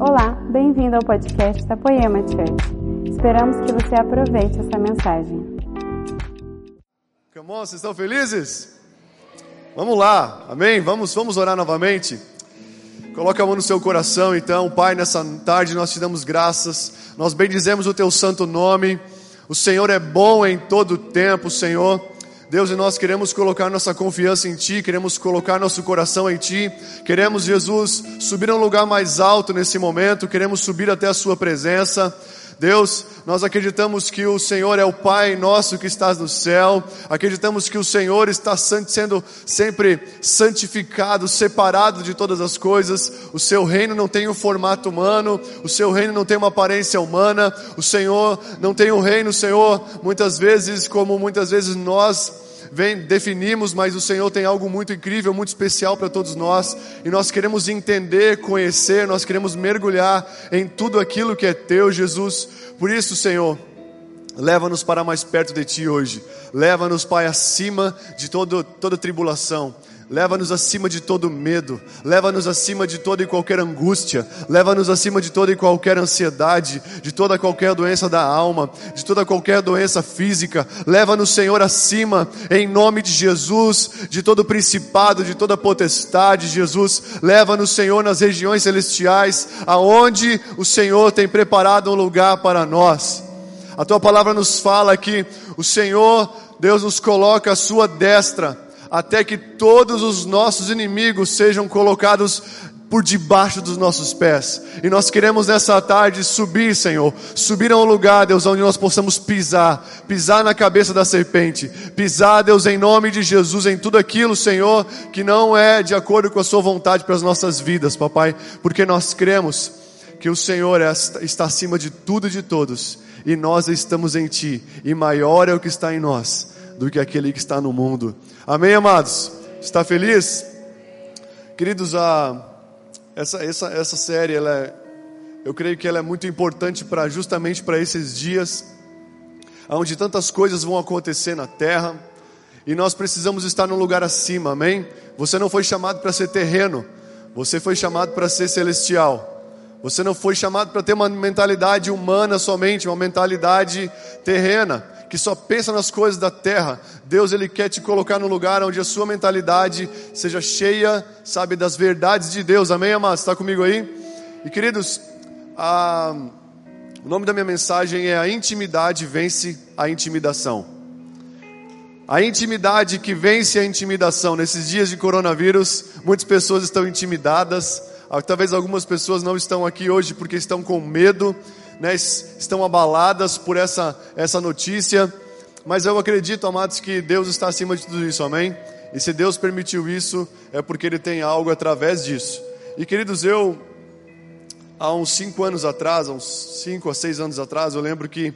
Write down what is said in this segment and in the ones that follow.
Olá, bem-vindo ao podcast da Poema Church. Esperamos que você aproveite essa mensagem. Come on, vocês estão felizes? Vamos lá, amém? Vamos, vamos orar novamente. Coloque a mão no seu coração, então, Pai, nessa tarde nós te damos graças, nós bendizemos o teu santo nome. O Senhor é bom em todo o tempo, Senhor. Deus, e nós queremos colocar nossa confiança em Ti, queremos colocar nosso coração em Ti, queremos, Jesus, subir a um lugar mais alto nesse momento, queremos subir até a Sua presença. Deus, nós acreditamos que o Senhor é o Pai nosso que estás no céu, acreditamos que o Senhor está sendo sempre santificado, separado de todas as coisas, o seu reino não tem um formato humano, o seu reino não tem uma aparência humana, o Senhor não tem um reino, Senhor, muitas vezes, como muitas vezes nós vem, definimos, mas o Senhor tem algo muito incrível, muito especial para todos nós, e nós queremos entender, conhecer, nós queremos mergulhar em tudo aquilo que é teu, Jesus. Por isso, Senhor, leva-nos para mais perto de ti hoje. Leva-nos, Pai, acima de todo, toda tribulação. Leva-nos acima de todo medo, leva-nos acima de toda e qualquer angústia, leva-nos acima de toda e qualquer ansiedade, de toda qualquer doença da alma, de toda qualquer doença física. Leva-nos, Senhor, acima, em nome de Jesus, de todo principado, de toda potestade, Jesus. Leva-nos, Senhor, nas regiões celestiais, aonde o Senhor tem preparado um lugar para nós. A tua palavra nos fala que o Senhor, Deus nos coloca à sua destra até que todos os nossos inimigos sejam colocados por debaixo dos nossos pés. E nós queremos nessa tarde subir, Senhor, subir a um lugar, Deus, onde nós possamos pisar, pisar na cabeça da serpente, pisar, Deus, em nome de Jesus, em tudo aquilo, Senhor, que não é de acordo com a Sua vontade para as nossas vidas, papai, porque nós cremos que o Senhor é, está acima de tudo e de todos, e nós estamos em Ti, e maior é o que está em nós do que aquele que está no mundo. Amém, amados? Está feliz? Queridos, a, essa, essa, essa série, ela é, eu creio que ela é muito importante para justamente para esses dias, onde tantas coisas vão acontecer na terra, e nós precisamos estar num lugar acima, amém? Você não foi chamado para ser terreno, você foi chamado para ser celestial. Você não foi chamado para ter uma mentalidade humana somente, uma mentalidade terrena que só pensa nas coisas da terra. Deus ele quer te colocar no lugar onde a sua mentalidade seja cheia, sabe, das verdades de Deus. Amém, amados? Está comigo aí? E queridos, a... o nome da minha mensagem é a intimidade vence a intimidação. A intimidade que vence a intimidação. Nesses dias de coronavírus, muitas pessoas estão intimidadas. Ah, talvez algumas pessoas não estão aqui hoje porque estão com medo né, estão abaladas por essa, essa notícia, mas eu acredito, amados, que Deus está acima de tudo isso, amém? E se Deus permitiu isso, é porque Ele tem algo através disso. E queridos, eu, há uns cinco anos atrás, há uns cinco a seis anos atrás, eu lembro que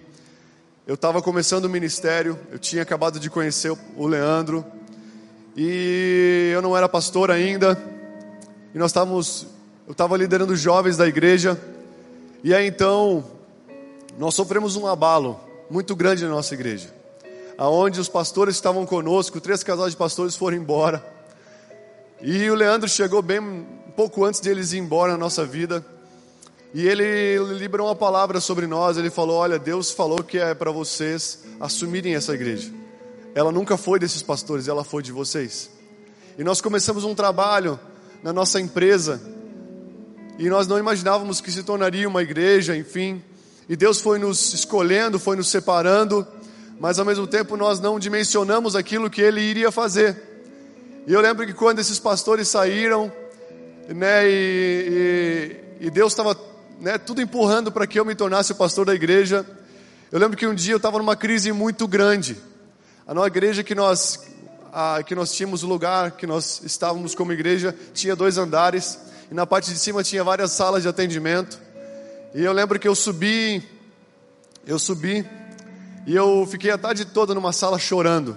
eu estava começando o ministério, eu tinha acabado de conhecer o Leandro, e eu não era pastor ainda, e nós estávamos, eu estava liderando jovens da igreja, e aí então, nós sofremos um abalo muito grande na nossa igreja, aonde os pastores estavam conosco, três casais de pastores foram embora, e o Leandro chegou bem um pouco antes de eles ir embora na nossa vida, e ele liberou uma palavra sobre nós, ele falou, olha, Deus falou que é para vocês assumirem essa igreja, ela nunca foi desses pastores, ela foi de vocês, e nós começamos um trabalho na nossa empresa, e nós não imaginávamos que se tornaria uma igreja, enfim. E Deus foi nos escolhendo, foi nos separando, mas ao mesmo tempo nós não dimensionamos aquilo que Ele iria fazer. E eu lembro que quando esses pastores saíram, né, e, e, e Deus estava né, tudo empurrando para que eu me tornasse o pastor da igreja. Eu lembro que um dia eu estava numa crise muito grande. A nossa igreja que nós, a, que nós tínhamos o lugar, que nós estávamos como igreja, tinha dois andares e na parte de cima tinha várias salas de atendimento. E eu lembro que eu subi, eu subi, e eu fiquei a tarde toda numa sala chorando.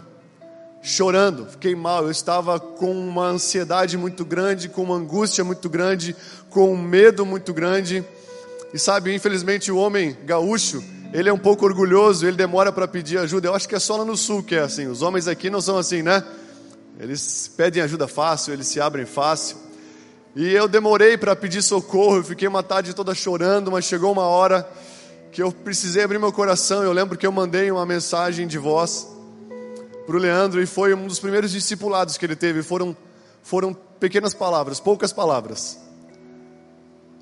Chorando, fiquei mal. Eu estava com uma ansiedade muito grande, com uma angústia muito grande, com um medo muito grande. E sabe, infelizmente o homem gaúcho, ele é um pouco orgulhoso, ele demora para pedir ajuda. Eu acho que é só lá no sul que é assim. Os homens aqui não são assim, né? Eles pedem ajuda fácil, eles se abrem fácil. E eu demorei para pedir socorro, eu fiquei uma tarde toda chorando, mas chegou uma hora que eu precisei abrir meu coração. Eu lembro que eu mandei uma mensagem de voz para o Leandro e foi um dos primeiros discipulados que ele teve. Foram, foram pequenas palavras, poucas palavras.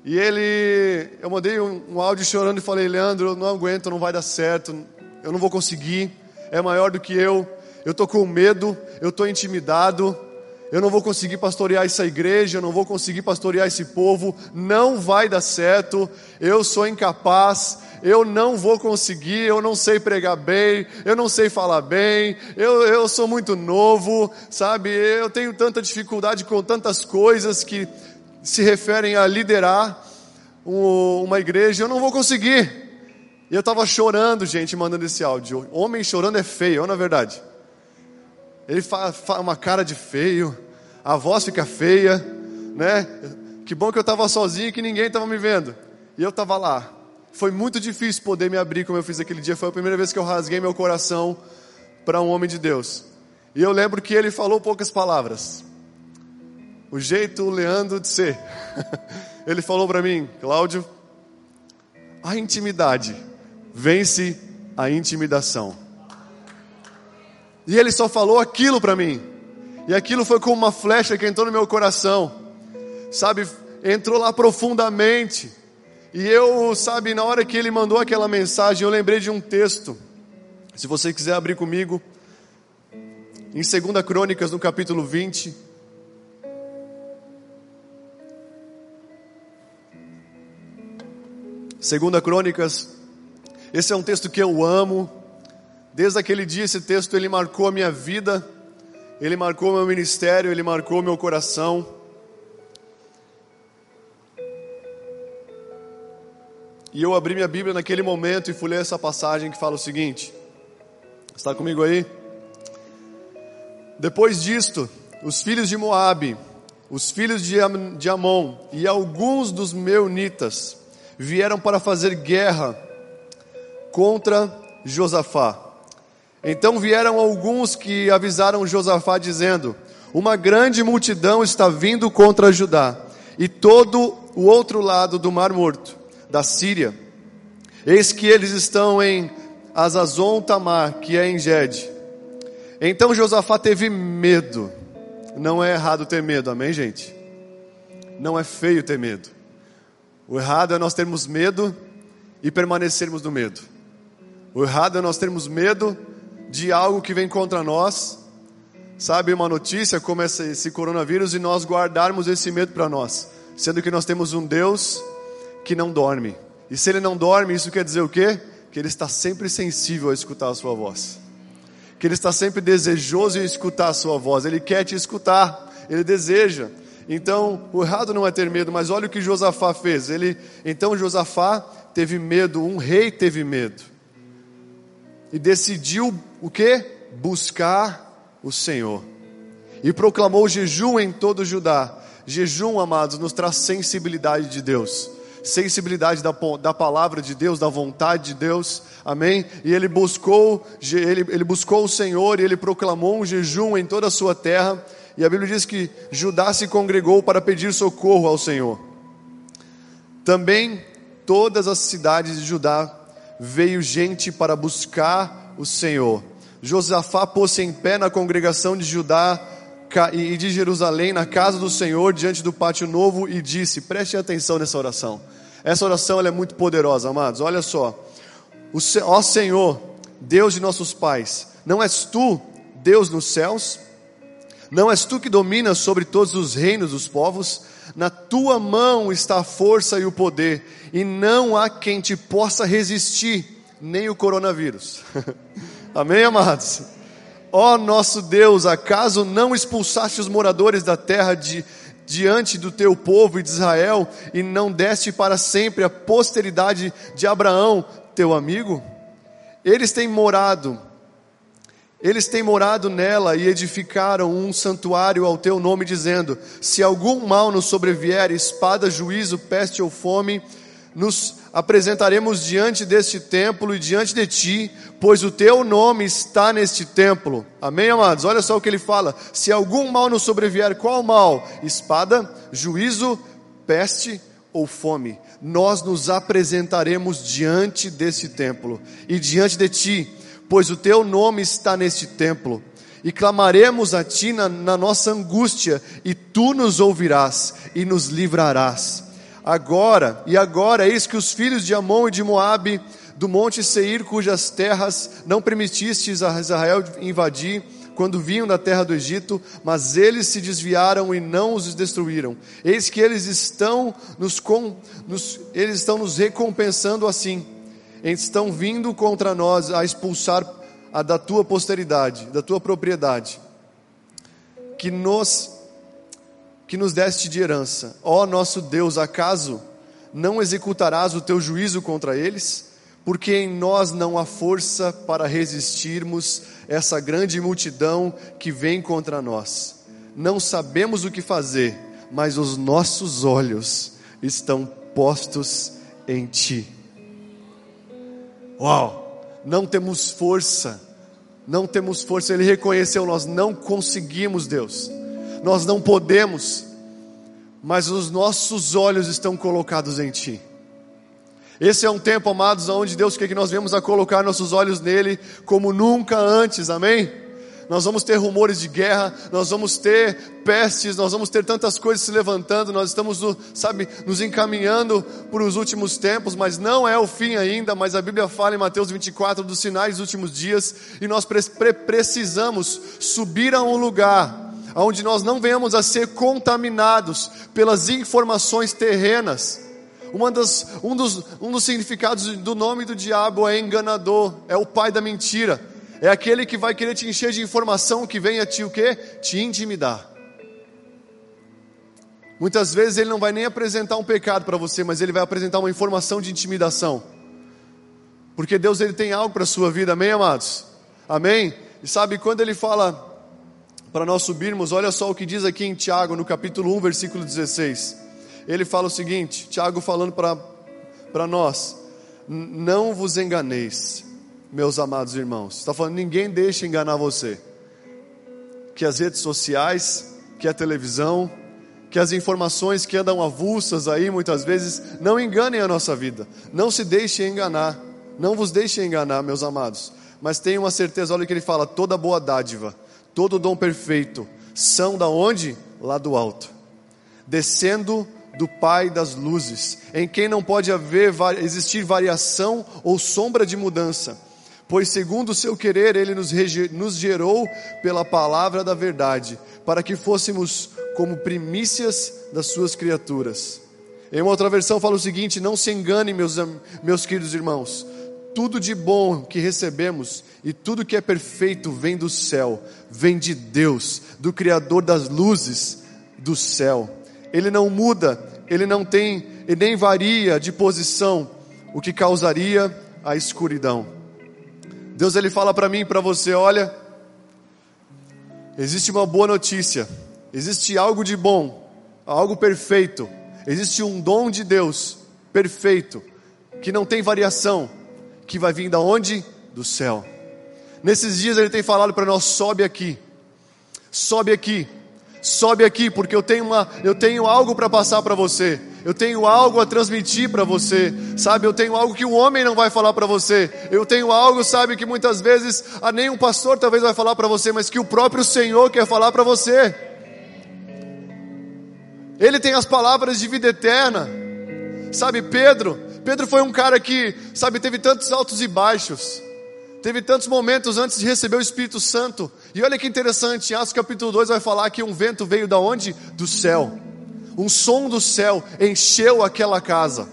E ele, eu mandei um, um áudio chorando e falei: Leandro, eu não aguento, não vai dar certo, eu não vou conseguir, é maior do que eu, eu estou com medo, eu estou intimidado, eu não vou conseguir pastorear essa igreja, eu não vou conseguir pastorear esse povo, não vai dar certo, eu sou incapaz, eu não vou conseguir, eu não sei pregar bem, eu não sei falar bem, eu, eu sou muito novo, sabe? Eu tenho tanta dificuldade com tantas coisas que se referem a liderar uma igreja, eu não vou conseguir. E eu estava chorando, gente, mandando esse áudio. Homem chorando é feio, na é verdade. Ele faz uma cara de feio, a voz fica feia, né? Que bom que eu estava sozinho e que ninguém estava me vendo. E eu estava lá. Foi muito difícil poder me abrir como eu fiz aquele dia. Foi a primeira vez que eu rasguei meu coração para um homem de Deus. E eu lembro que ele falou poucas palavras. O jeito Leandro de ser. ele falou para mim, Cláudio, a intimidade vence a intimidação. E ele só falou aquilo para mim. E aquilo foi como uma flecha que entrou no meu coração. Sabe, entrou lá profundamente. E eu, sabe, na hora que ele mandou aquela mensagem, eu lembrei de um texto. Se você quiser abrir comigo, em 2 Crônicas, no capítulo 20. Segunda Crônicas, esse é um texto que eu amo. Desde aquele dia esse texto ele marcou a minha vida, ele marcou meu ministério, ele marcou meu coração. E eu abri minha Bíblia naquele momento e fui ler essa passagem que fala o seguinte: Está comigo aí? Depois disto, os filhos de Moabe, os filhos de, Am de Amon e alguns dos meunitas vieram para fazer guerra contra Josafá. Então vieram alguns que avisaram Josafá dizendo: Uma grande multidão está vindo contra Judá e todo o outro lado do Mar Morto da Síria. Eis que eles estão em Azazon Tamar, que é em Gede. Então Josafá teve medo. Não é errado ter medo, amém, gente? Não é feio ter medo. O errado é nós termos medo e permanecermos no medo. O errado é nós termos medo de algo que vem contra nós, sabe, uma notícia como esse, coronavírus e nós guardarmos esse medo para nós, sendo que nós temos um Deus que não dorme. E se ele não dorme, isso quer dizer o quê? Que ele está sempre sensível a escutar a sua voz. Que ele está sempre desejoso em escutar a sua voz. Ele quer te escutar, ele deseja. Então, o errado não é ter medo, mas olha o que Josafá fez. Ele, então Josafá teve medo, um rei teve medo. E decidiu o que? Buscar o Senhor. E proclamou jejum em todo o Judá. Jejum, amados, nos traz sensibilidade de Deus sensibilidade da, da palavra de Deus, da vontade de Deus, amém? E ele buscou, ele, ele buscou o Senhor e ele proclamou um jejum em toda a sua terra. E a Bíblia diz que Judá se congregou para pedir socorro ao Senhor. Também todas as cidades de Judá veio gente para buscar o Senhor. Josafá pôs-se em pé na congregação de Judá e de Jerusalém, na casa do Senhor, diante do pátio novo, e disse: preste atenção nessa oração. Essa oração é muito poderosa, amados. Olha só. O, ó Senhor, Deus de nossos pais, não és tu Deus nos céus? Não és tu que dominas sobre todos os reinos dos povos? Na tua mão está a força e o poder, e não há quem te possa resistir, nem o coronavírus. Amém, amados? Ó nosso Deus, acaso não expulsaste os moradores da terra de diante do teu povo e de Israel e não deste para sempre a posteridade de Abraão, teu amigo? Eles têm morado, eles têm morado nela e edificaram um santuário ao teu nome, dizendo: Se algum mal nos sobrevier, espada, juízo, peste ou fome, nos apresentaremos diante deste templo e diante de ti, pois o teu nome está neste templo. Amém, amados? Olha só o que ele fala: se algum mal nos sobrevier, qual mal? Espada, juízo, peste ou fome. Nós nos apresentaremos diante deste templo e diante de ti, pois o teu nome está neste templo. E clamaremos a ti na, na nossa angústia, e tu nos ouvirás e nos livrarás Agora, e agora, eis que os filhos de Amon e de Moabe, do monte Seir, cujas terras não permitistes a Israel invadir, quando vinham da terra do Egito, mas eles se desviaram e não os destruíram. Eis que eles estão nos, com, nos, eles estão nos recompensando assim. Estão vindo contra nós a expulsar a da tua posteridade, da tua propriedade, que nos que nos deste de herança. Ó nosso Deus, acaso não executarás o teu juízo contra eles? Porque em nós não há força para resistirmos essa grande multidão que vem contra nós. Não sabemos o que fazer, mas os nossos olhos estão postos em ti. Uau! Não temos força, não temos força. Ele reconheceu, nós não conseguimos, Deus nós não podemos, mas os nossos olhos estão colocados em Ti. Esse é um tempo, amados, onde Deus quer que nós venhamos a colocar nossos olhos nele como nunca antes, amém? Nós vamos ter rumores de guerra, nós vamos ter pestes, nós vamos ter tantas coisas se levantando, nós estamos, sabe, nos encaminhando para os últimos tempos, mas não é o fim ainda, mas a Bíblia fala em Mateus 24 dos sinais dos últimos dias, e nós pre precisamos subir a um lugar onde nós não venhamos a ser contaminados pelas informações terrenas. Uma das, um, dos, um dos significados do nome do diabo é enganador, é o pai da mentira, é aquele que vai querer te encher de informação que venha te o quê? Te intimidar. Muitas vezes ele não vai nem apresentar um pecado para você, mas ele vai apresentar uma informação de intimidação. Porque Deus ele tem algo para a sua vida, amém, amados? Amém? E sabe, quando ele fala para nós subirmos, olha só o que diz aqui em Tiago, no capítulo 1, versículo 16. Ele fala o seguinte: Tiago falando para nós: Não vos enganeis, meus amados irmãos. Está falando, ninguém deixe enganar você. Que as redes sociais, que a televisão, que as informações que andam avulsas aí muitas vezes não enganem a nossa vida. Não se deixe enganar. Não vos deixe enganar, meus amados. Mas tenha uma certeza, olha o que ele fala: toda boa dádiva todo dom perfeito são da onde? Lá do alto, descendo do Pai das luzes, em quem não pode haver existir variação ou sombra de mudança, pois segundo o seu querer ele nos, nos gerou pela palavra da verdade, para que fôssemos como primícias das suas criaturas. Em uma outra versão fala o seguinte: não se enganem, meus, meus queridos irmãos, tudo de bom que recebemos e tudo que é perfeito vem do céu, vem de Deus, do Criador das luzes do céu. Ele não muda, ele não tem, ele nem varia de posição, o que causaria a escuridão. Deus ele fala para mim e para você, olha, existe uma boa notícia, existe algo de bom, algo perfeito, existe um dom de Deus perfeito, que não tem variação que vai vir da onde? Do céu. Nesses dias ele tem falado para nós: sobe aqui, sobe aqui, sobe aqui, porque eu tenho, uma, eu tenho algo para passar para você, eu tenho algo a transmitir para você, sabe? Eu tenho algo que o homem não vai falar para você, eu tenho algo, sabe, que muitas vezes a nenhum pastor talvez vai falar para você, mas que o próprio Senhor quer falar para você. Ele tem as palavras de vida eterna, sabe? Pedro, Pedro foi um cara que, sabe, teve tantos altos e baixos. Teve tantos momentos antes de receber o Espírito Santo. E olha que interessante, em Atos capítulo 2 vai falar que um vento veio da onde? Do céu. Um som do céu encheu aquela casa.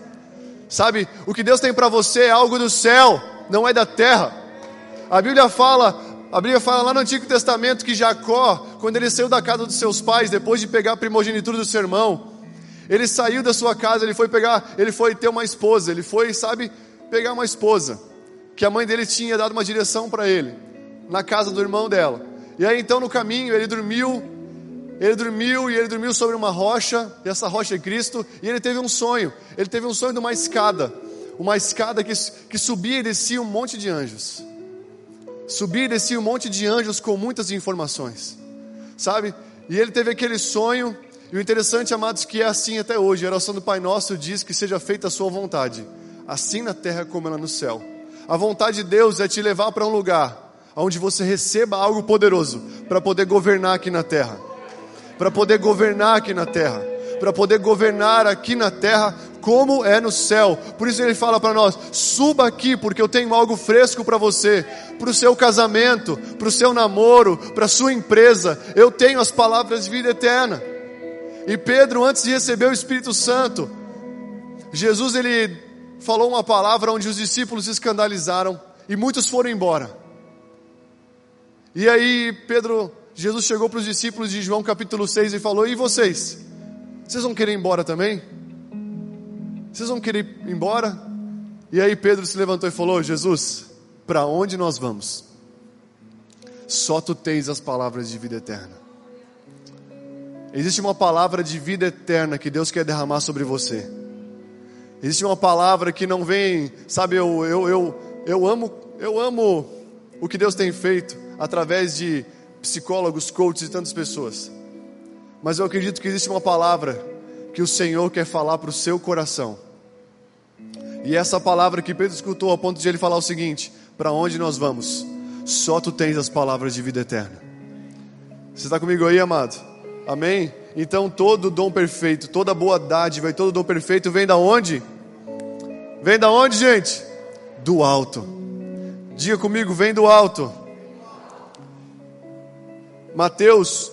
Sabe, o que Deus tem para você é algo do céu, não é da terra. A Bíblia fala, a Bíblia fala lá no Antigo Testamento que Jacó, quando ele saiu da casa dos seus pais, depois de pegar a primogenitura do seu irmão, ele saiu da sua casa, ele foi pegar, ele foi ter uma esposa, ele foi, sabe, pegar uma esposa, que a mãe dele tinha dado uma direção para ele, na casa do irmão dela. E aí então no caminho ele dormiu ele dormiu e ele dormiu sobre uma rocha, e essa rocha é Cristo, e ele teve um sonho. Ele teve um sonho de uma escada, uma escada que, que subia e descia um monte de anjos. Subia e descia um monte de anjos com muitas informações, sabe? E ele teve aquele sonho, e o interessante, amados, que é assim até hoje. A oração do Pai Nosso diz que seja feita a sua vontade, assim na terra como ela no céu. A vontade de Deus é te levar para um lugar onde você receba algo poderoso para poder governar aqui na terra para poder governar aqui na terra, para poder governar aqui na terra como é no céu. Por isso ele fala para nós: suba aqui, porque eu tenho algo fresco para você, para o seu casamento, para o seu namoro, para a sua empresa. Eu tenho as palavras de vida eterna. E Pedro, antes de receber o Espírito Santo, Jesus ele falou uma palavra onde os discípulos se escandalizaram e muitos foram embora. E aí Pedro Jesus chegou para os discípulos de João capítulo 6 e falou: E vocês? Vocês vão querer ir embora também? Vocês vão querer ir embora? E aí Pedro se levantou e falou: Jesus, para onde nós vamos? Só tu tens as palavras de vida eterna. Existe uma palavra de vida eterna que Deus quer derramar sobre você. Existe uma palavra que não vem, sabe, eu, eu, eu, eu amo, eu amo o que Deus tem feito através de psicólogos, coaches e tantas pessoas. Mas eu acredito que existe uma palavra que o Senhor quer falar para o seu coração. E essa palavra que Pedro escutou a ponto de ele falar o seguinte: Para onde nós vamos? Só tu tens as palavras de vida eterna. Você está comigo aí, amado? Amém? Então todo dom perfeito, toda boa dádiva e todo dom perfeito vem da onde? Vem da onde, gente? Do alto. Diga comigo, vem do alto. Mateus,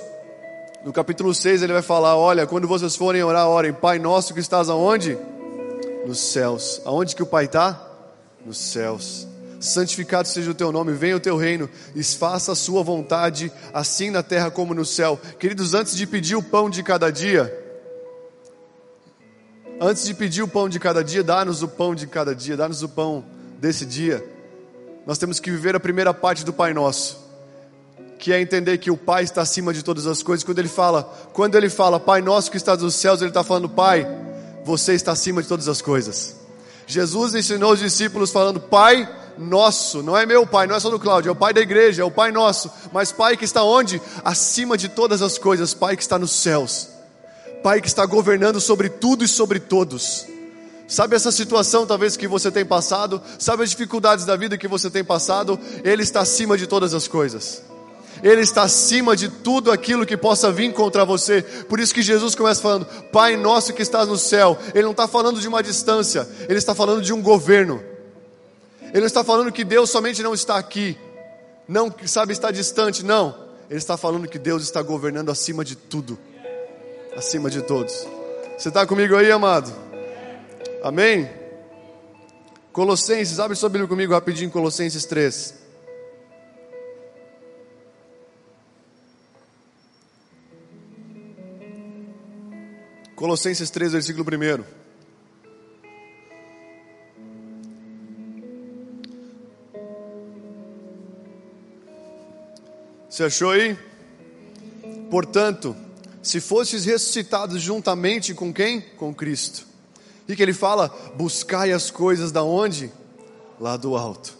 no capítulo 6, ele vai falar: Olha, quando vocês forem orar, orem, Pai nosso que estás aonde? Nos céus. Aonde que o Pai está? Nos céus. Santificado seja o teu nome, venha o teu reino, e faça a sua vontade, assim na terra como no céu. Queridos, antes de pedir o pão de cada dia, antes de pedir o pão de cada dia, dá-nos o pão de cada dia, dá-nos o pão desse dia. Nós temos que viver a primeira parte do Pai Nosso que é entender que o Pai está acima de todas as coisas. Quando ele fala, quando ele fala, Pai nosso que estás nos céus, ele está falando, Pai, você está acima de todas as coisas. Jesus ensinou os discípulos falando, Pai nosso, não é meu Pai, não é só do Cláudio, é o Pai da igreja, é o Pai nosso, mas Pai que está onde? Acima de todas as coisas, Pai que está nos céus, Pai que está governando sobre tudo e sobre todos. Sabe essa situação talvez que você tem passado? Sabe as dificuldades da vida que você tem passado? Ele está acima de todas as coisas. Ele está acima de tudo aquilo que possa vir contra você. Por isso que Jesus começa falando: Pai nosso que estás no céu. Ele não está falando de uma distância, ele está falando de um governo. Ele não está falando que Deus somente não está aqui, não sabe está distante, não. Ele está falando que Deus está governando acima de tudo, acima de todos. Você está comigo aí, amado? Amém? Colossenses, abre sua Bíblia comigo rapidinho, Colossenses 3. Colossenses 3, versículo 1. Você achou aí? Portanto, se fostes ressuscitados juntamente com quem? Com Cristo. E que ele fala: buscai as coisas da onde? Lá do alto.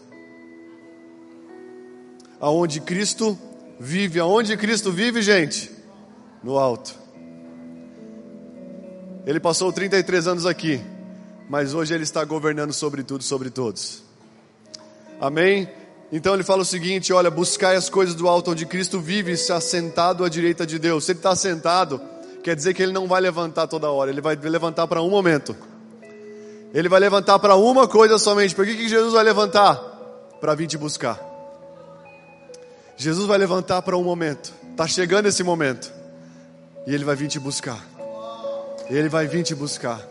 Aonde Cristo vive. Aonde Cristo vive, gente? No alto. Ele passou 33 anos aqui, mas hoje ele está governando sobre tudo, sobre todos. Amém? Então ele fala o seguinte: olha, buscai as coisas do alto onde Cristo vive, se assentado à direita de Deus. Se ele está sentado, quer dizer que ele não vai levantar toda hora, ele vai levantar para um momento. Ele vai levantar para uma coisa somente. Por que, que Jesus vai levantar? Para vir te buscar. Jesus vai levantar para um momento. Está chegando esse momento. E ele vai vir te buscar. Ele vai vir te buscar.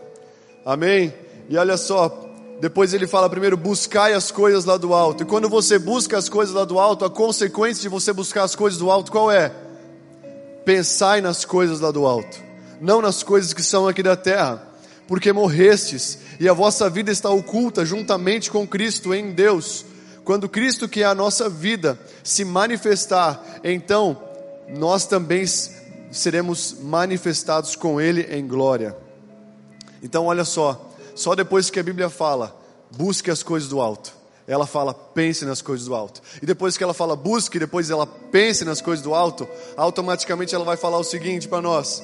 Amém? E olha só, depois ele fala primeiro, buscai as coisas lá do alto. E quando você busca as coisas lá do alto, a consequência de você buscar as coisas do alto qual é? Pensai nas coisas lá do alto, não nas coisas que são aqui da terra, porque morrestes e a vossa vida está oculta juntamente com Cristo em Deus. Quando Cristo, que é a nossa vida, se manifestar, então nós também seremos manifestados com Ele em glória. Então, olha só, só depois que a Bíblia fala, busque as coisas do alto, ela fala, pense nas coisas do alto. E depois que ela fala, busque, depois ela pense nas coisas do alto, automaticamente ela vai falar o seguinte para nós: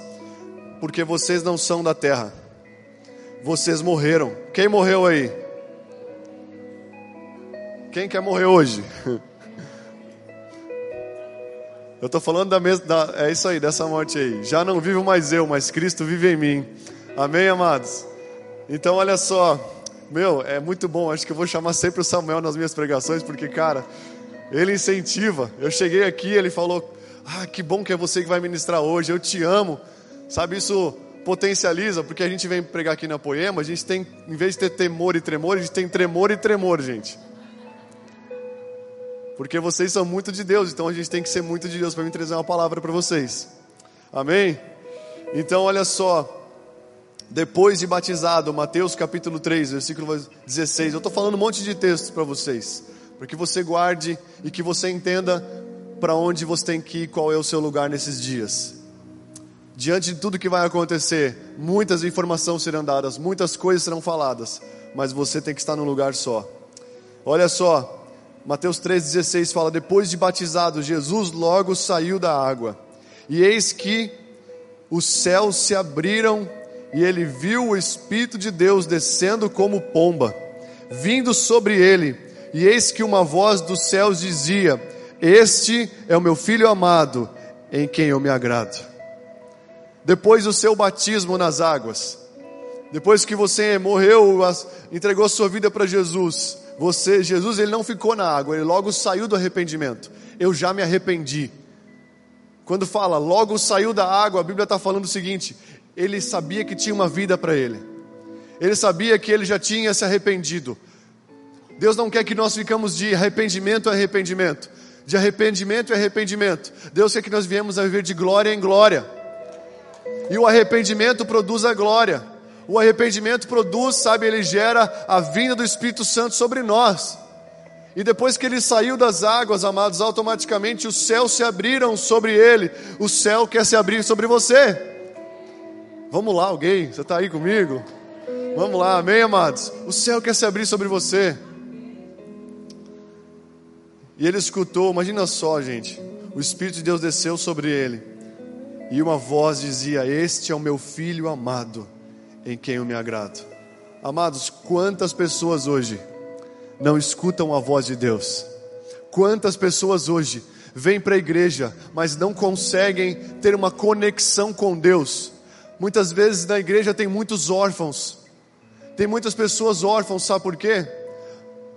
porque vocês não são da terra, vocês morreram. Quem morreu aí? Quem quer morrer hoje? Eu estou falando da mesma, da, é isso aí, dessa morte aí. Já não vivo mais eu, mas Cristo vive em mim. Amém, amados? Então, olha só, meu, é muito bom. Acho que eu vou chamar sempre o Samuel nas minhas pregações, porque, cara, ele incentiva. Eu cheguei aqui, ele falou: Ah, que bom que é você que vai ministrar hoje, eu te amo. Sabe, isso potencializa, porque a gente vem pregar aqui na Poema, a gente tem, em vez de ter temor e tremor, a gente tem tremor e tremor, gente. Porque vocês são muito de Deus, então a gente tem que ser muito de Deus para me trazer uma palavra para vocês. Amém? Então, olha só. Depois de batizado, Mateus capítulo 3, versículo 16. Eu estou falando um monte de textos para vocês, para que você guarde e que você entenda para onde você tem que ir, qual é o seu lugar nesses dias. Diante de tudo que vai acontecer, muitas informações serão dadas, muitas coisas serão faladas, mas você tem que estar num lugar só. Olha só, Mateus 3,16 fala: Depois de batizado, Jesus logo saiu da água, e eis que os céus se abriram, e ele viu o Espírito de Deus descendo como pomba, vindo sobre ele, e eis que uma voz dos céus dizia: Este é o meu filho amado, em quem eu me agrado. Depois do seu batismo nas águas, depois que você morreu, entregou sua vida para Jesus, você, Jesus, ele não ficou na água, ele logo saiu do arrependimento. Eu já me arrependi. Quando fala logo saiu da água, a Bíblia está falando o seguinte: ele sabia que tinha uma vida para ele. Ele sabia que ele já tinha se arrependido. Deus não quer que nós ficamos de arrependimento a arrependimento, de arrependimento em arrependimento. Deus quer que nós viemos a viver de glória em glória. E o arrependimento produz a glória. O arrependimento produz, sabe, ele gera a vinda do Espírito Santo sobre nós. E depois que ele saiu das águas, amados, automaticamente os céus se abriram sobre ele. O céu quer se abrir sobre você. Vamos lá, alguém? Você está aí comigo? Vamos lá, amém, amados? O céu quer se abrir sobre você. E ele escutou, imagina só, gente. O Espírito de Deus desceu sobre ele. E uma voz dizia: Este é o meu filho amado em quem eu me agrado. Amados, quantas pessoas hoje não escutam a voz de Deus? Quantas pessoas hoje vêm para a igreja, mas não conseguem ter uma conexão com Deus? Muitas vezes na igreja tem muitos órfãos, tem muitas pessoas órfãos, sabe por quê?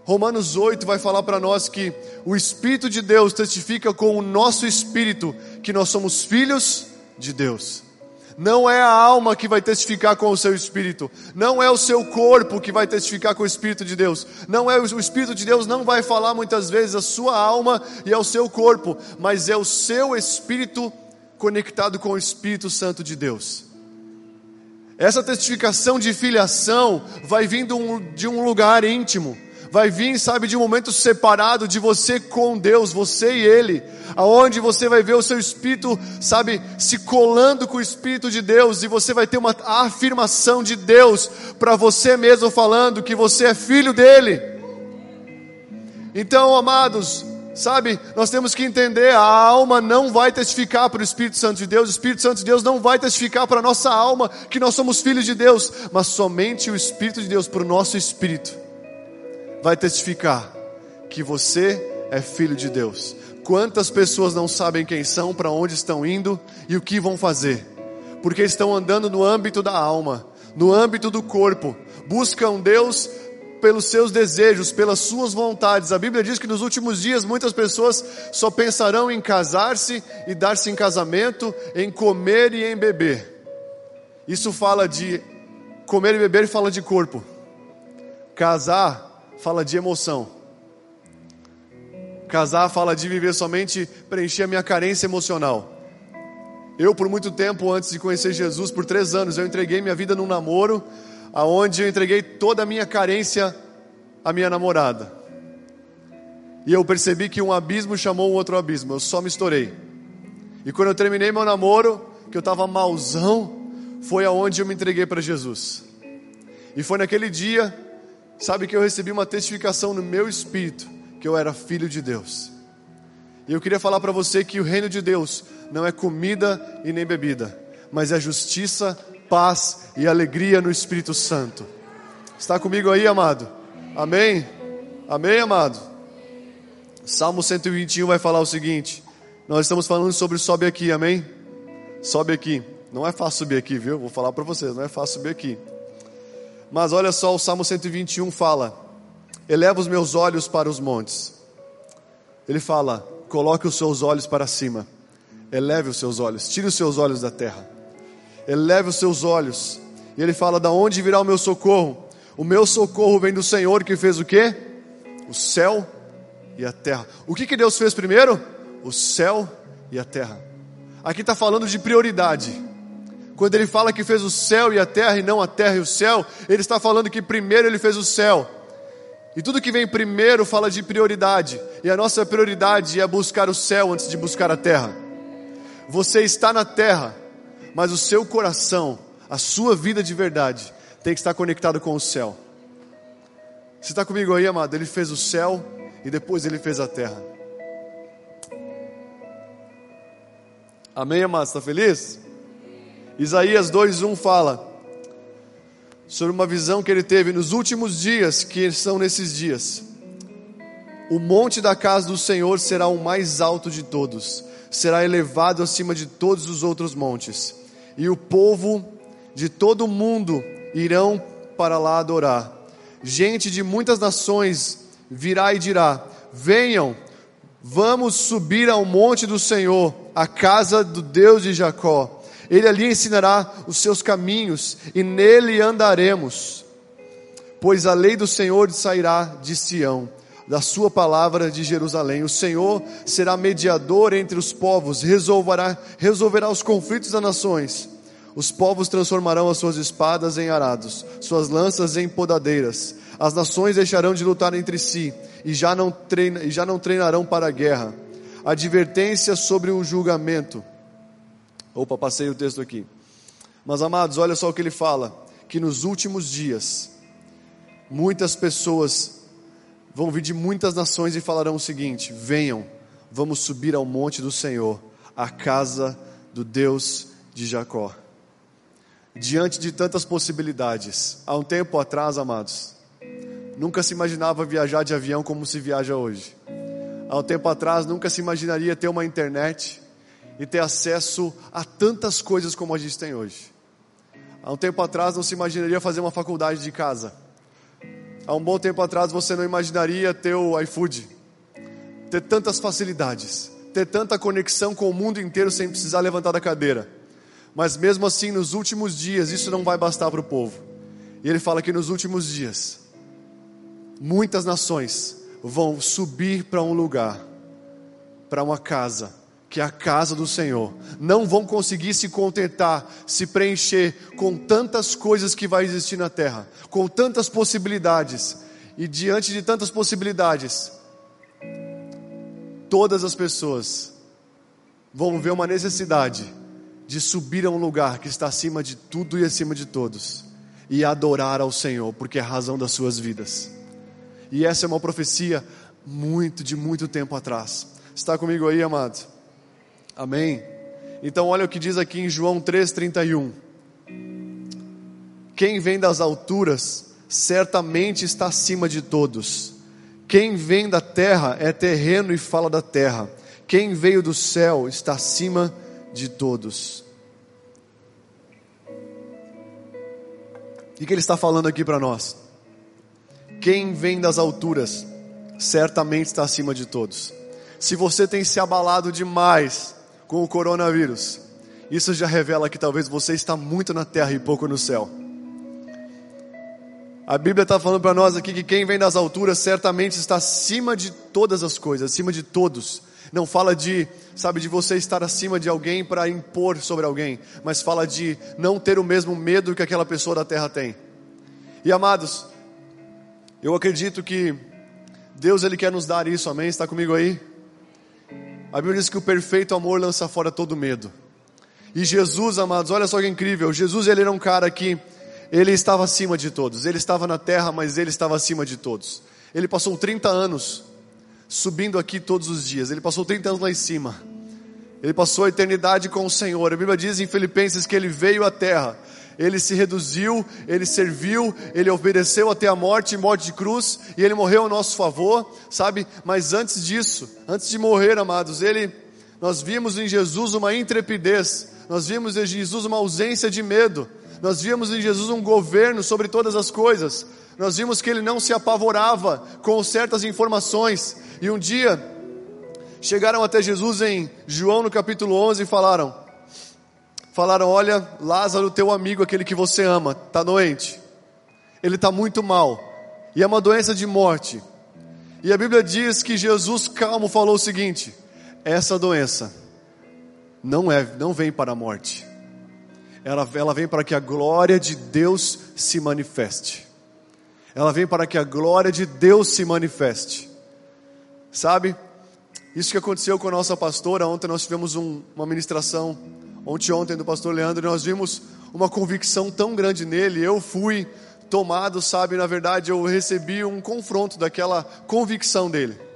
Romanos 8 vai falar para nós que o Espírito de Deus testifica com o nosso espírito que nós somos filhos de Deus. Não é a alma que vai testificar com o seu espírito. Não é o seu corpo que vai testificar com o espírito de Deus. Não é o espírito de Deus não vai falar muitas vezes a sua alma e ao seu corpo, mas é o seu espírito conectado com o Espírito Santo de Deus. Essa testificação de filiação vai vindo de um lugar íntimo vai vir, sabe, de um momento separado de você com Deus, você e Ele, aonde você vai ver o seu espírito, sabe, se colando com o espírito de Deus e você vai ter uma afirmação de Deus para você mesmo falando que você é filho dele. Então, amados, sabe, nós temos que entender, a alma não vai testificar para o Espírito Santo de Deus, o Espírito Santo de Deus não vai testificar para a nossa alma que nós somos filhos de Deus, mas somente o Espírito de Deus para o nosso espírito vai testificar que você é filho de Deus. Quantas pessoas não sabem quem são, para onde estão indo e o que vão fazer? Porque estão andando no âmbito da alma, no âmbito do corpo, buscam Deus pelos seus desejos, pelas suas vontades. A Bíblia diz que nos últimos dias muitas pessoas só pensarão em casar-se e dar-se em casamento, em comer e em beber. Isso fala de comer e beber fala de corpo. Casar fala de emoção. Casar fala de viver somente preencher a minha carência emocional. Eu, por muito tempo, antes de conhecer Jesus, por três anos, eu entreguei minha vida num namoro, aonde eu entreguei toda a minha carência à minha namorada. E eu percebi que um abismo chamou um outro abismo, eu só me estourei. E quando eu terminei meu namoro, que eu estava malzão, foi aonde eu me entreguei para Jesus. E foi naquele dia, sabe, que eu recebi uma testificação no meu espírito que eu era filho de Deus. E eu queria falar para você que o reino de Deus não é comida e nem bebida, mas é justiça, paz e alegria no Espírito Santo. Está comigo aí, amado? Amém? Amém, amado? Salmo 121 vai falar o seguinte: nós estamos falando sobre sobe aqui, amém? Sobe aqui. Não é fácil subir aqui, viu? Vou falar para vocês, não é fácil subir aqui. Mas olha só, o Salmo 121 fala: Eleva os meus olhos para os montes. Ele fala: Coloque os seus olhos para cima. Eleve os seus olhos, tire os seus olhos da terra. Eleve os seus olhos. E ele fala: Da onde virá o meu socorro? O meu socorro vem do Senhor que fez o quê? O céu e a terra. O que, que Deus fez primeiro? O céu e a terra. Aqui está falando de prioridade. Quando ele fala que fez o céu e a terra e não a terra e o céu, ele está falando que primeiro ele fez o céu. E tudo que vem primeiro fala de prioridade. E a nossa prioridade é buscar o céu antes de buscar a terra. Você está na terra, mas o seu coração, a sua vida de verdade, tem que estar conectado com o céu. Você está comigo aí, amado? Ele fez o céu e depois ele fez a terra. Amém, amado? Está feliz? Isaías 2:1 fala sobre uma visão que ele teve nos últimos dias, que são nesses dias. O monte da casa do Senhor será o mais alto de todos, será elevado acima de todos os outros montes, e o povo de todo o mundo irão para lá adorar. Gente de muitas nações virá e dirá: Venham, vamos subir ao monte do Senhor, a casa do Deus de Jacó. Ele ali ensinará os seus caminhos e nele andaremos. Pois a lei do Senhor sairá de Sião, da sua palavra de Jerusalém. O Senhor será mediador entre os povos, resolverá, resolverá os conflitos das nações. Os povos transformarão as suas espadas em arados, suas lanças em podadeiras. As nações deixarão de lutar entre si e já não, treina, e já não treinarão para a guerra. Advertência sobre o julgamento. Opa, passei o texto aqui. Mas amados, olha só o que ele fala: que nos últimos dias, muitas pessoas vão vir de muitas nações e falarão o seguinte: venham, vamos subir ao monte do Senhor, a casa do Deus de Jacó. Diante de tantas possibilidades, há um tempo atrás, amados, Nunca se imaginava viajar de avião como se viaja hoje. Há um tempo atrás, nunca se imaginaria ter uma internet e ter acesso a tantas coisas como a gente tem hoje. Há um tempo atrás, não se imaginaria fazer uma faculdade de casa. Há um bom tempo atrás, você não imaginaria ter o iFood, ter tantas facilidades, ter tanta conexão com o mundo inteiro sem precisar levantar da cadeira. Mas mesmo assim, nos últimos dias, isso não vai bastar para o povo. E ele fala que nos últimos dias, muitas nações vão subir para um lugar, para uma casa, que a casa do Senhor. Não vão conseguir se contentar, se preencher com tantas coisas que vai existir na terra, com tantas possibilidades. E diante de tantas possibilidades, todas as pessoas vão ver uma necessidade de subir a um lugar que está acima de tudo e acima de todos e adorar ao Senhor, porque é a razão das suas vidas. E essa é uma profecia muito, de muito tempo atrás. Está comigo aí, amado? Amém? Então, olha o que diz aqui em João 3,31. Quem vem das alturas, certamente está acima de todos. Quem vem da terra é terreno e fala da terra. Quem veio do céu está acima de todos. O que ele está falando aqui para nós? Quem vem das alturas certamente está acima de todos. Se você tem se abalado demais com o coronavírus, isso já revela que talvez você está muito na terra e pouco no céu. A Bíblia está falando para nós aqui que quem vem das alturas certamente está acima de todas as coisas, acima de todos. Não fala de, sabe, de você estar acima de alguém para impor sobre alguém, mas fala de não ter o mesmo medo que aquela pessoa da terra tem. E amados, eu acredito que Deus ele quer nos dar isso, amém? Está comigo aí? A Bíblia diz que o perfeito amor lança fora todo medo. E Jesus, amados, olha só que incrível. Jesus, ele era um cara que ele estava acima de todos. Ele estava na terra, mas ele estava acima de todos. Ele passou 30 anos subindo aqui todos os dias. Ele passou 30 anos lá em cima. Ele passou a eternidade com o Senhor. A Bíblia diz em Filipenses que ele veio à terra. Ele se reduziu, ele serviu, ele obedeceu até a morte, morte de cruz, e ele morreu a nosso favor, sabe? Mas antes disso, antes de morrer, amados, ele nós vimos em Jesus uma intrepidez, nós vimos em Jesus uma ausência de medo, nós vimos em Jesus um governo sobre todas as coisas, nós vimos que ele não se apavorava com certas informações, e um dia chegaram até Jesus em João no capítulo 11 e falaram: Falaram, olha, Lázaro, teu amigo, aquele que você ama, está doente. Ele está muito mal. E é uma doença de morte. E a Bíblia diz que Jesus calmo falou o seguinte: essa doença não é, não vem para a morte. Ela, ela vem para que a glória de Deus se manifeste. Ela vem para que a glória de Deus se manifeste. Sabe? Isso que aconteceu com a nossa pastora, ontem nós tivemos um, uma ministração, ontem ontem do pastor Leandro, nós vimos uma convicção tão grande nele, eu fui tomado, sabe, na verdade eu recebi um confronto daquela convicção dele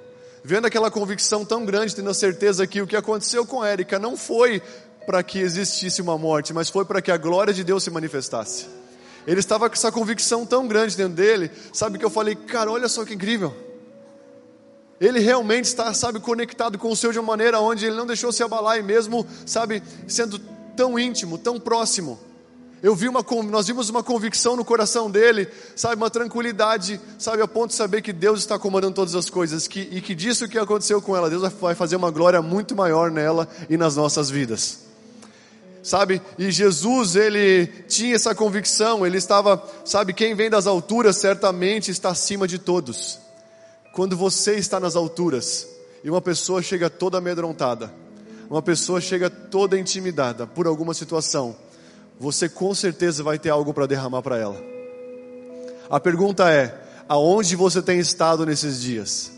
vendo aquela convicção tão grande, tendo a certeza que o que aconteceu com Érica não foi para que existisse uma morte, mas foi para que a glória de Deus se manifestasse. Ele estava com essa convicção tão grande dentro dele, sabe que eu falei, cara, olha só que incrível. Ele realmente está, sabe, conectado com o Senhor de uma maneira onde ele não deixou se abalar e mesmo, sabe, sendo tão íntimo, tão próximo. Eu vi uma, nós vimos uma convicção no coração dele, sabe, uma tranquilidade, sabe, a ponto de saber que Deus está comandando todas as coisas que, e que disso que aconteceu com ela, Deus vai fazer uma glória muito maior nela e nas nossas vidas. Sabe, e Jesus, ele tinha essa convicção, ele estava, sabe, quem vem das alturas certamente está acima de todos. Quando você está nas alturas e uma pessoa chega toda amedrontada, uma pessoa chega toda intimidada por alguma situação, você com certeza vai ter algo para derramar para ela. A pergunta é: aonde você tem estado nesses dias?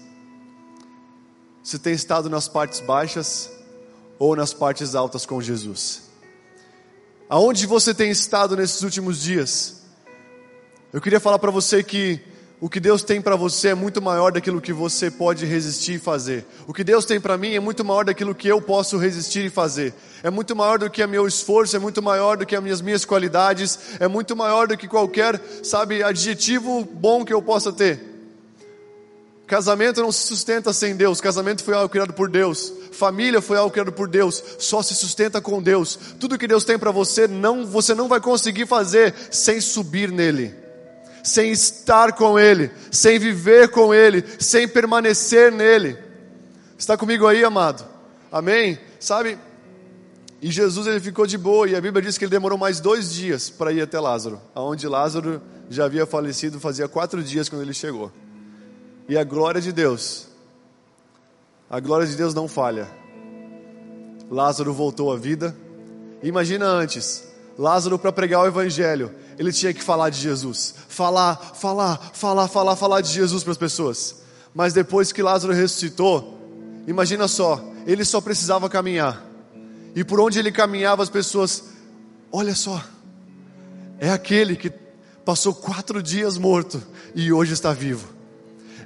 Você tem estado nas partes baixas ou nas partes altas com Jesus? Aonde você tem estado nesses últimos dias? Eu queria falar para você que o que Deus tem para você é muito maior daquilo que você pode resistir e fazer. O que Deus tem para mim é muito maior daquilo que eu posso resistir e fazer. É muito maior do que o meu esforço, é muito maior do que as minhas, minhas qualidades, é muito maior do que qualquer, sabe, adjetivo bom que eu possa ter. Casamento não se sustenta sem Deus, casamento foi algo criado por Deus, família foi algo criado por Deus, só se sustenta com Deus. Tudo que Deus tem para você, não, você não vai conseguir fazer sem subir nele sem estar com Ele, sem viver com Ele, sem permanecer nele. Está comigo aí, amado? Amém? Sabe? E Jesus ele ficou de boa, e a Bíblia diz que ele demorou mais dois dias para ir até Lázaro, aonde Lázaro já havia falecido fazia quatro dias quando ele chegou. E a glória de Deus, a glória de Deus não falha. Lázaro voltou à vida. Imagina antes, Lázaro para pregar o evangelho, ele tinha que falar de Jesus, falar, falar, falar, falar, falar de Jesus para as pessoas. Mas depois que Lázaro ressuscitou, imagina só, ele só precisava caminhar. E por onde ele caminhava, as pessoas, olha só, é aquele que passou quatro dias morto e hoje está vivo.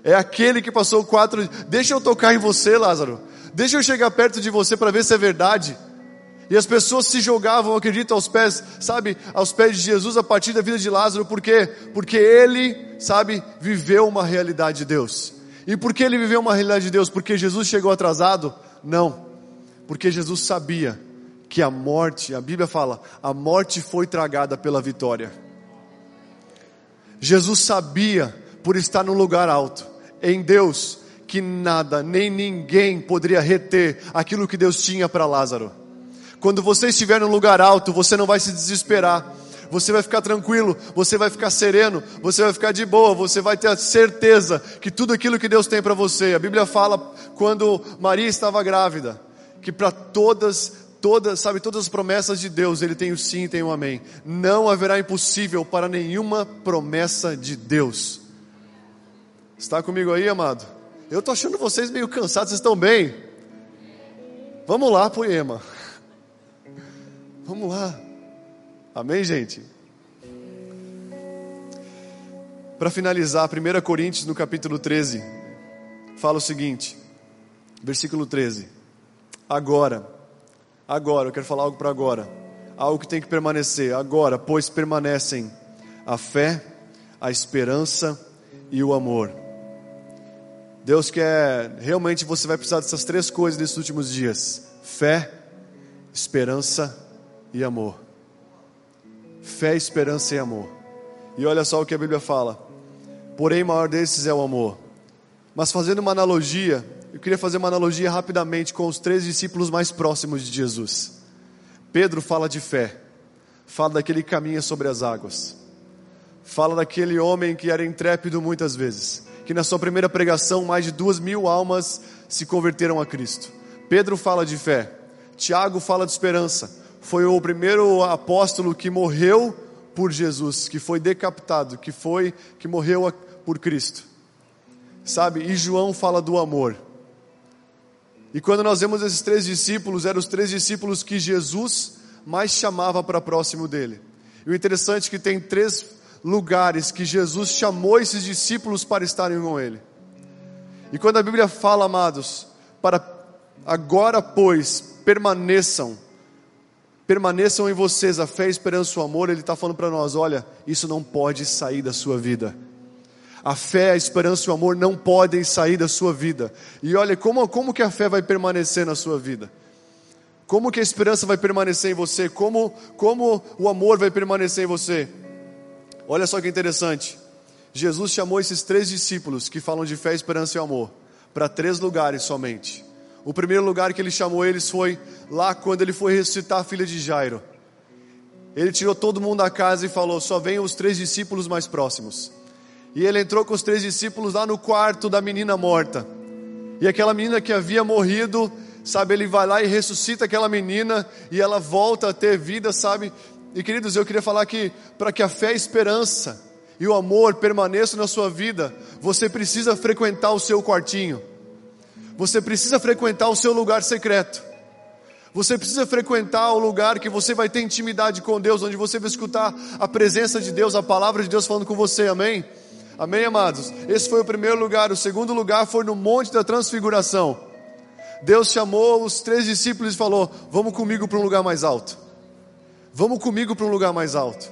É aquele que passou quatro. Deixa eu tocar em você, Lázaro. Deixa eu chegar perto de você para ver se é verdade. E as pessoas se jogavam, acredito, aos pés, sabe, aos pés de Jesus a partir da vida de Lázaro, por quê? Porque ele, sabe, viveu uma realidade de Deus. E por que ele viveu uma realidade de Deus? Porque Jesus chegou atrasado? Não. Porque Jesus sabia que a morte, a Bíblia fala, a morte foi tragada pela vitória. Jesus sabia, por estar no lugar alto, em Deus, que nada, nem ninguém poderia reter aquilo que Deus tinha para Lázaro. Quando você estiver num lugar alto, você não vai se desesperar. Você vai ficar tranquilo, você vai ficar sereno, você vai ficar de boa, você vai ter a certeza que tudo aquilo que Deus tem para você. A Bíblia fala quando Maria estava grávida, que para todas, todas, sabe, todas as promessas de Deus, ele tem o sim e tem o amém. Não haverá impossível para nenhuma promessa de Deus. Está comigo aí, amado? Eu estou achando vocês meio cansados, vocês estão bem? Vamos lá, poema. Vamos lá. Amém, gente? Para finalizar, 1 Coríntios no capítulo 13, fala o seguinte, versículo 13. Agora, agora, eu quero falar algo para agora, algo que tem que permanecer. Agora, pois permanecem a fé, a esperança e o amor. Deus quer, realmente você vai precisar dessas três coisas nesses últimos dias: fé, esperança e amor. Fé, esperança e amor. E olha só o que a Bíblia fala. Porém, maior desses é o amor. Mas fazendo uma analogia, eu queria fazer uma analogia rapidamente com os três discípulos mais próximos de Jesus. Pedro fala de fé, fala daquele que caminha sobre as águas, fala daquele homem que era intrépido muitas vezes, que na sua primeira pregação mais de duas mil almas se converteram a Cristo. Pedro fala de fé, Tiago fala de esperança, foi o primeiro apóstolo que morreu por Jesus, que foi decapitado, que foi que morreu por Cristo. Sabe? E João fala do amor. E quando nós vemos esses três discípulos, eram os três discípulos que Jesus mais chamava para próximo dele. E o interessante é que tem três lugares que Jesus chamou esses discípulos para estarem com ele. E quando a Bíblia fala, amados, para agora, pois, permaneçam permaneçam em vocês a fé, a esperança e o amor, Ele está falando para nós: olha, isso não pode sair da sua vida. A fé, a esperança e o amor não podem sair da sua vida. E olha, como, como que a fé vai permanecer na sua vida? Como que a esperança vai permanecer em você? Como, como o amor vai permanecer em você? Olha só que interessante. Jesus chamou esses três discípulos que falam de fé, esperança e amor para três lugares somente. O primeiro lugar que ele chamou eles foi lá quando ele foi ressuscitar a filha de Jairo. Ele tirou todo mundo da casa e falou: só venham os três discípulos mais próximos. E ele entrou com os três discípulos lá no quarto da menina morta. E aquela menina que havia morrido, sabe, ele vai lá e ressuscita aquela menina e ela volta a ter vida, sabe? E queridos, eu queria falar que para que a fé, a esperança e o amor permaneçam na sua vida, você precisa frequentar o seu quartinho. Você precisa frequentar o seu lugar secreto. Você precisa frequentar o lugar que você vai ter intimidade com Deus, onde você vai escutar a presença de Deus, a palavra de Deus falando com você, amém? Amém, amados? Esse foi o primeiro lugar. O segundo lugar foi no Monte da Transfiguração. Deus chamou os três discípulos e falou: Vamos comigo para um lugar mais alto. Vamos comigo para um lugar mais alto.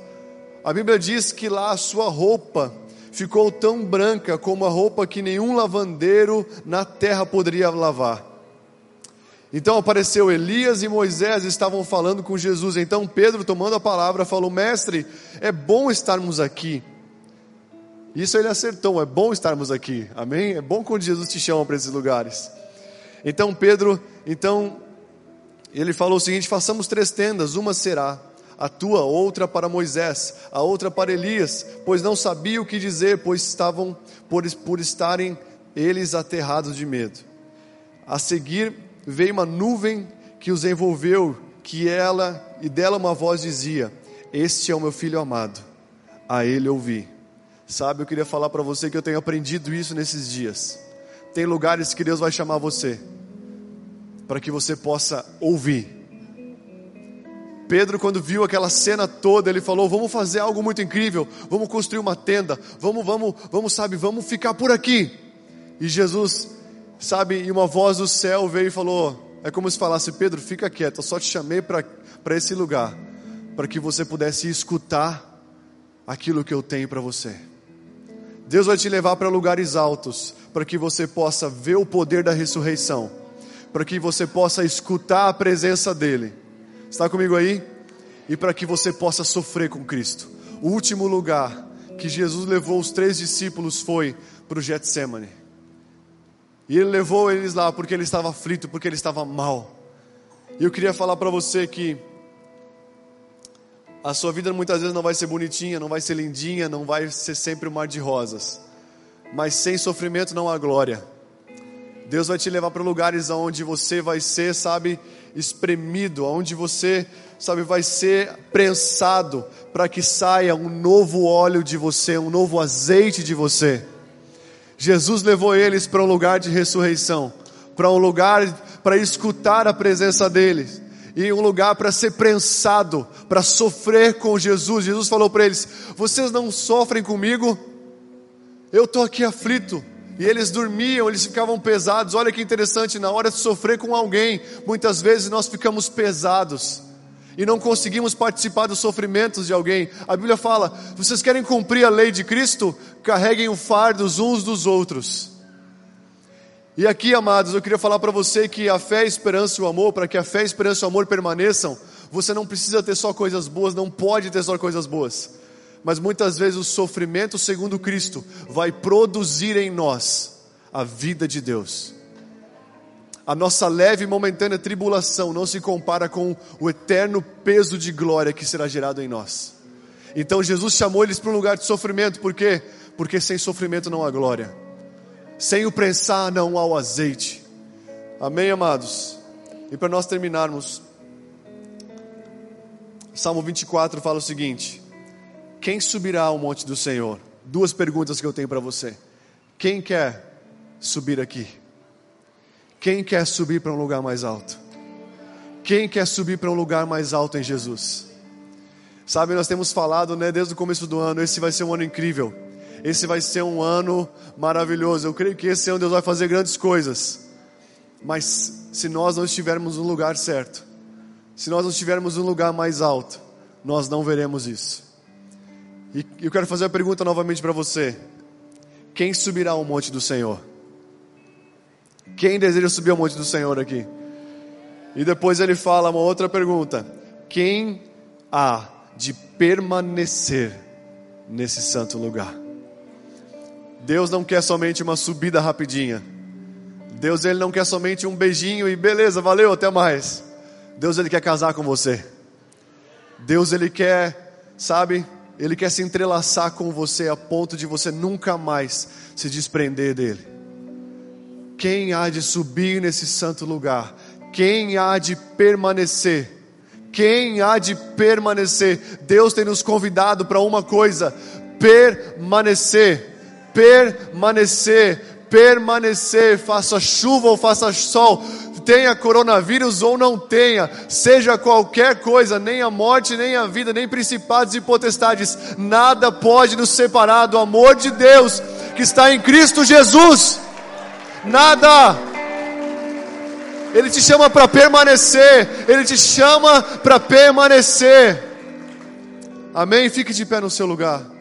A Bíblia diz que lá a sua roupa ficou tão branca como a roupa que nenhum lavandeiro na terra poderia lavar. Então apareceu Elias e Moisés estavam falando com Jesus. Então Pedro, tomando a palavra, falou: Mestre, é bom estarmos aqui. Isso ele acertou, é bom estarmos aqui, amém? É bom quando Jesus te chama para esses lugares. Então Pedro, então, ele falou o seguinte: façamos três tendas, uma será a tua, outra para Moisés, a outra para Elias, pois não sabia o que dizer, pois estavam por, por estarem eles aterrados de medo. A seguir veio uma nuvem que os envolveu, que ela e dela uma voz dizia: Este é o meu filho amado, a ele ouvi. Sabe, eu queria falar para você que eu tenho aprendido isso nesses dias. Tem lugares que Deus vai chamar você para que você possa ouvir Pedro, quando viu aquela cena toda, ele falou: Vamos fazer algo muito incrível, vamos construir uma tenda, vamos, vamos, vamos, sabe, vamos ficar por aqui. E Jesus, sabe, e uma voz do céu veio e falou: É como se falasse, Pedro, fica quieto, eu só te chamei para esse lugar, para que você pudesse escutar aquilo que eu tenho para você. Deus vai te levar para lugares altos, para que você possa ver o poder da ressurreição, para que você possa escutar a presença dEle Está comigo aí? E para que você possa sofrer com Cristo. O último lugar que Jesus levou os três discípulos foi para o Getsemane. E ele levou eles lá porque ele estava aflito, porque ele estava mal. E eu queria falar para você que a sua vida muitas vezes não vai ser bonitinha, não vai ser lindinha, não vai ser sempre um mar de rosas. Mas sem sofrimento não há glória. Deus vai te levar para lugares onde você vai ser, sabe, espremido, onde você, sabe, vai ser prensado para que saia um novo óleo de você, um novo azeite de você. Jesus levou eles para um lugar de ressurreição, para um lugar para escutar a presença deles. e um lugar para ser prensado, para sofrer com Jesus. Jesus falou para eles: Vocês não sofrem comigo? Eu estou aqui aflito. E eles dormiam, eles ficavam pesados. Olha que interessante, na hora de sofrer com alguém, muitas vezes nós ficamos pesados e não conseguimos participar dos sofrimentos de alguém. A Bíblia fala: vocês querem cumprir a lei de Cristo? Carreguem o fardo uns dos outros. E aqui, amados, eu queria falar para você que a fé, a esperança e o amor, para que a fé, a esperança e o amor permaneçam, você não precisa ter só coisas boas, não pode ter só coisas boas. Mas muitas vezes o sofrimento segundo Cristo vai produzir em nós a vida de Deus. A nossa leve e momentânea tribulação não se compara com o eterno peso de glória que será gerado em nós. Então Jesus chamou eles para um lugar de sofrimento, por quê? Porque sem sofrimento não há glória, sem o prensar não há o azeite. Amém, amados? E para nós terminarmos, Salmo 24 fala o seguinte: Quem subirá ao monte do Senhor? Duas perguntas que eu tenho para você. Quem quer subir aqui? Quem quer subir para um lugar mais alto? Quem quer subir para um lugar mais alto em Jesus? Sabe, nós temos falado, né, desde o começo do ano, esse vai ser um ano incrível. Esse vai ser um ano maravilhoso. Eu creio que esse ano Deus vai fazer grandes coisas. Mas se nós não estivermos no lugar certo, se nós não estivermos no lugar mais alto, nós não veremos isso. E eu quero fazer a pergunta novamente para você: quem subirá ao monte do Senhor? Quem deseja subir ao monte do Senhor aqui? E depois ele fala uma outra pergunta: quem há de permanecer nesse santo lugar? Deus não quer somente uma subida rapidinha. Deus ele não quer somente um beijinho e beleza, valeu, até mais. Deus ele quer casar com você. Deus ele quer, sabe? Ele quer se entrelaçar com você a ponto de você nunca mais se desprender dele. Quem há de subir nesse santo lugar? Quem há de permanecer? Quem há de permanecer? Deus tem nos convidado para uma coisa: permanecer, permanecer, permanecer. Faça chuva ou faça sol, tenha coronavírus ou não tenha, seja qualquer coisa, nem a morte, nem a vida, nem principados e potestades, nada pode nos separar do amor de Deus que está em Cristo Jesus nada. Ele te chama para permanecer, Ele te chama para permanecer. Amém? Fique de pé no seu lugar.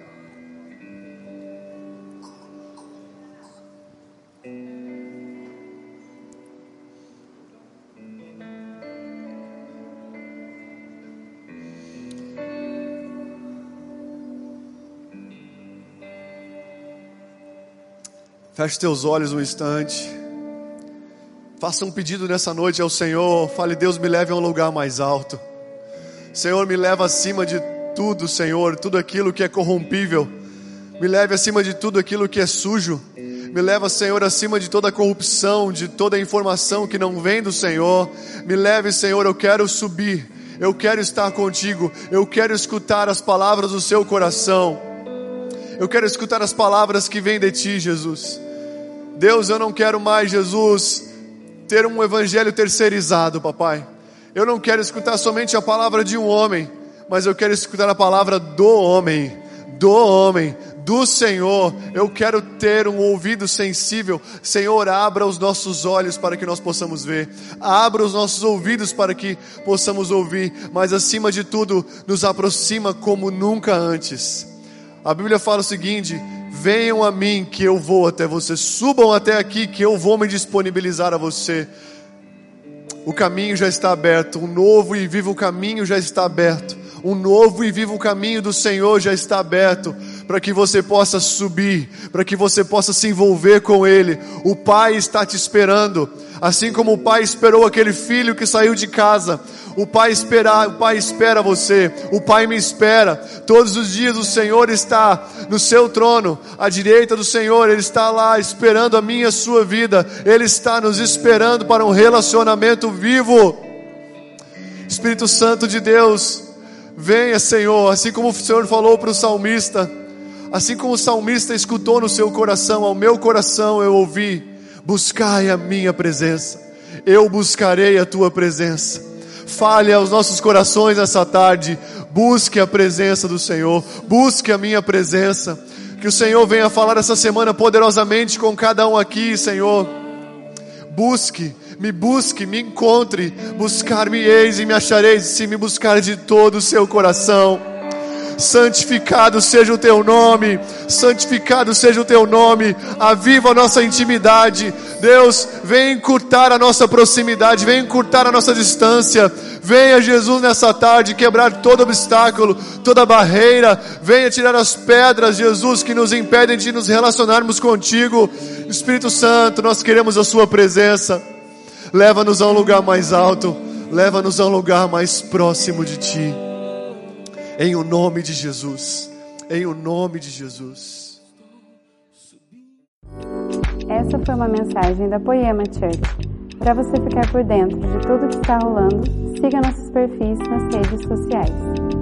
Feche teus olhos um instante. Faça um pedido nessa noite ao Senhor. Fale, Deus, me leve a um lugar mais alto. Senhor, me leva acima de tudo, Senhor, tudo aquilo que é corrompível. Me leve acima de tudo aquilo que é sujo. Me leva, Senhor, acima de toda corrupção, de toda informação que não vem do Senhor. Me leve, Senhor, eu quero subir. Eu quero estar contigo. Eu quero escutar as palavras do seu coração. Eu quero escutar as palavras que vêm de ti, Jesus. Deus, eu não quero mais, Jesus, ter um evangelho terceirizado, papai. Eu não quero escutar somente a palavra de um homem, mas eu quero escutar a palavra do homem, do homem, do Senhor. Eu quero ter um ouvido sensível. Senhor, abra os nossos olhos para que nós possamos ver. Abra os nossos ouvidos para que possamos ouvir. Mas acima de tudo, nos aproxima como nunca antes. A Bíblia fala o seguinte: Venham a mim que eu vou até você. Subam até aqui que eu vou me disponibilizar a você. O caminho já está aberto, um novo e vivo caminho já está aberto. Um novo e vivo caminho do Senhor já está aberto para que você possa subir, para que você possa se envolver com Ele. O Pai está te esperando, assim como o Pai esperou aquele filho que saiu de casa. O Pai espera, o Pai espera você, o Pai me espera. Todos os dias o Senhor está no seu trono, à direita do Senhor, Ele está lá esperando a minha a sua vida. Ele está nos esperando para um relacionamento vivo. Espírito Santo de Deus, venha, Senhor, assim como o Senhor falou para o salmista, assim como o salmista escutou no seu coração, ao meu coração eu ouvi: buscai a minha presença, eu buscarei a tua presença. Fale aos nossos corações nessa tarde. Busque a presença do Senhor. Busque a minha presença. Que o Senhor venha falar essa semana poderosamente com cada um aqui, Senhor. Busque, me busque, me encontre. Buscar-me eis e me achareis se me buscar de todo o seu coração santificado seja o teu nome, santificado seja o teu nome, aviva a nossa intimidade, Deus, vem encurtar a nossa proximidade, vem encurtar a nossa distância, venha Jesus nessa tarde quebrar todo obstáculo, toda barreira, venha tirar as pedras, Jesus, que nos impedem de nos relacionarmos contigo, Espírito Santo, nós queremos a Sua presença, leva-nos a um lugar mais alto, leva-nos a um lugar mais próximo de Ti. Em o nome de Jesus. Em o nome de Jesus. Essa foi uma mensagem da Poema Church. Para você ficar por dentro de tudo que está rolando, siga nossos perfis nas redes sociais.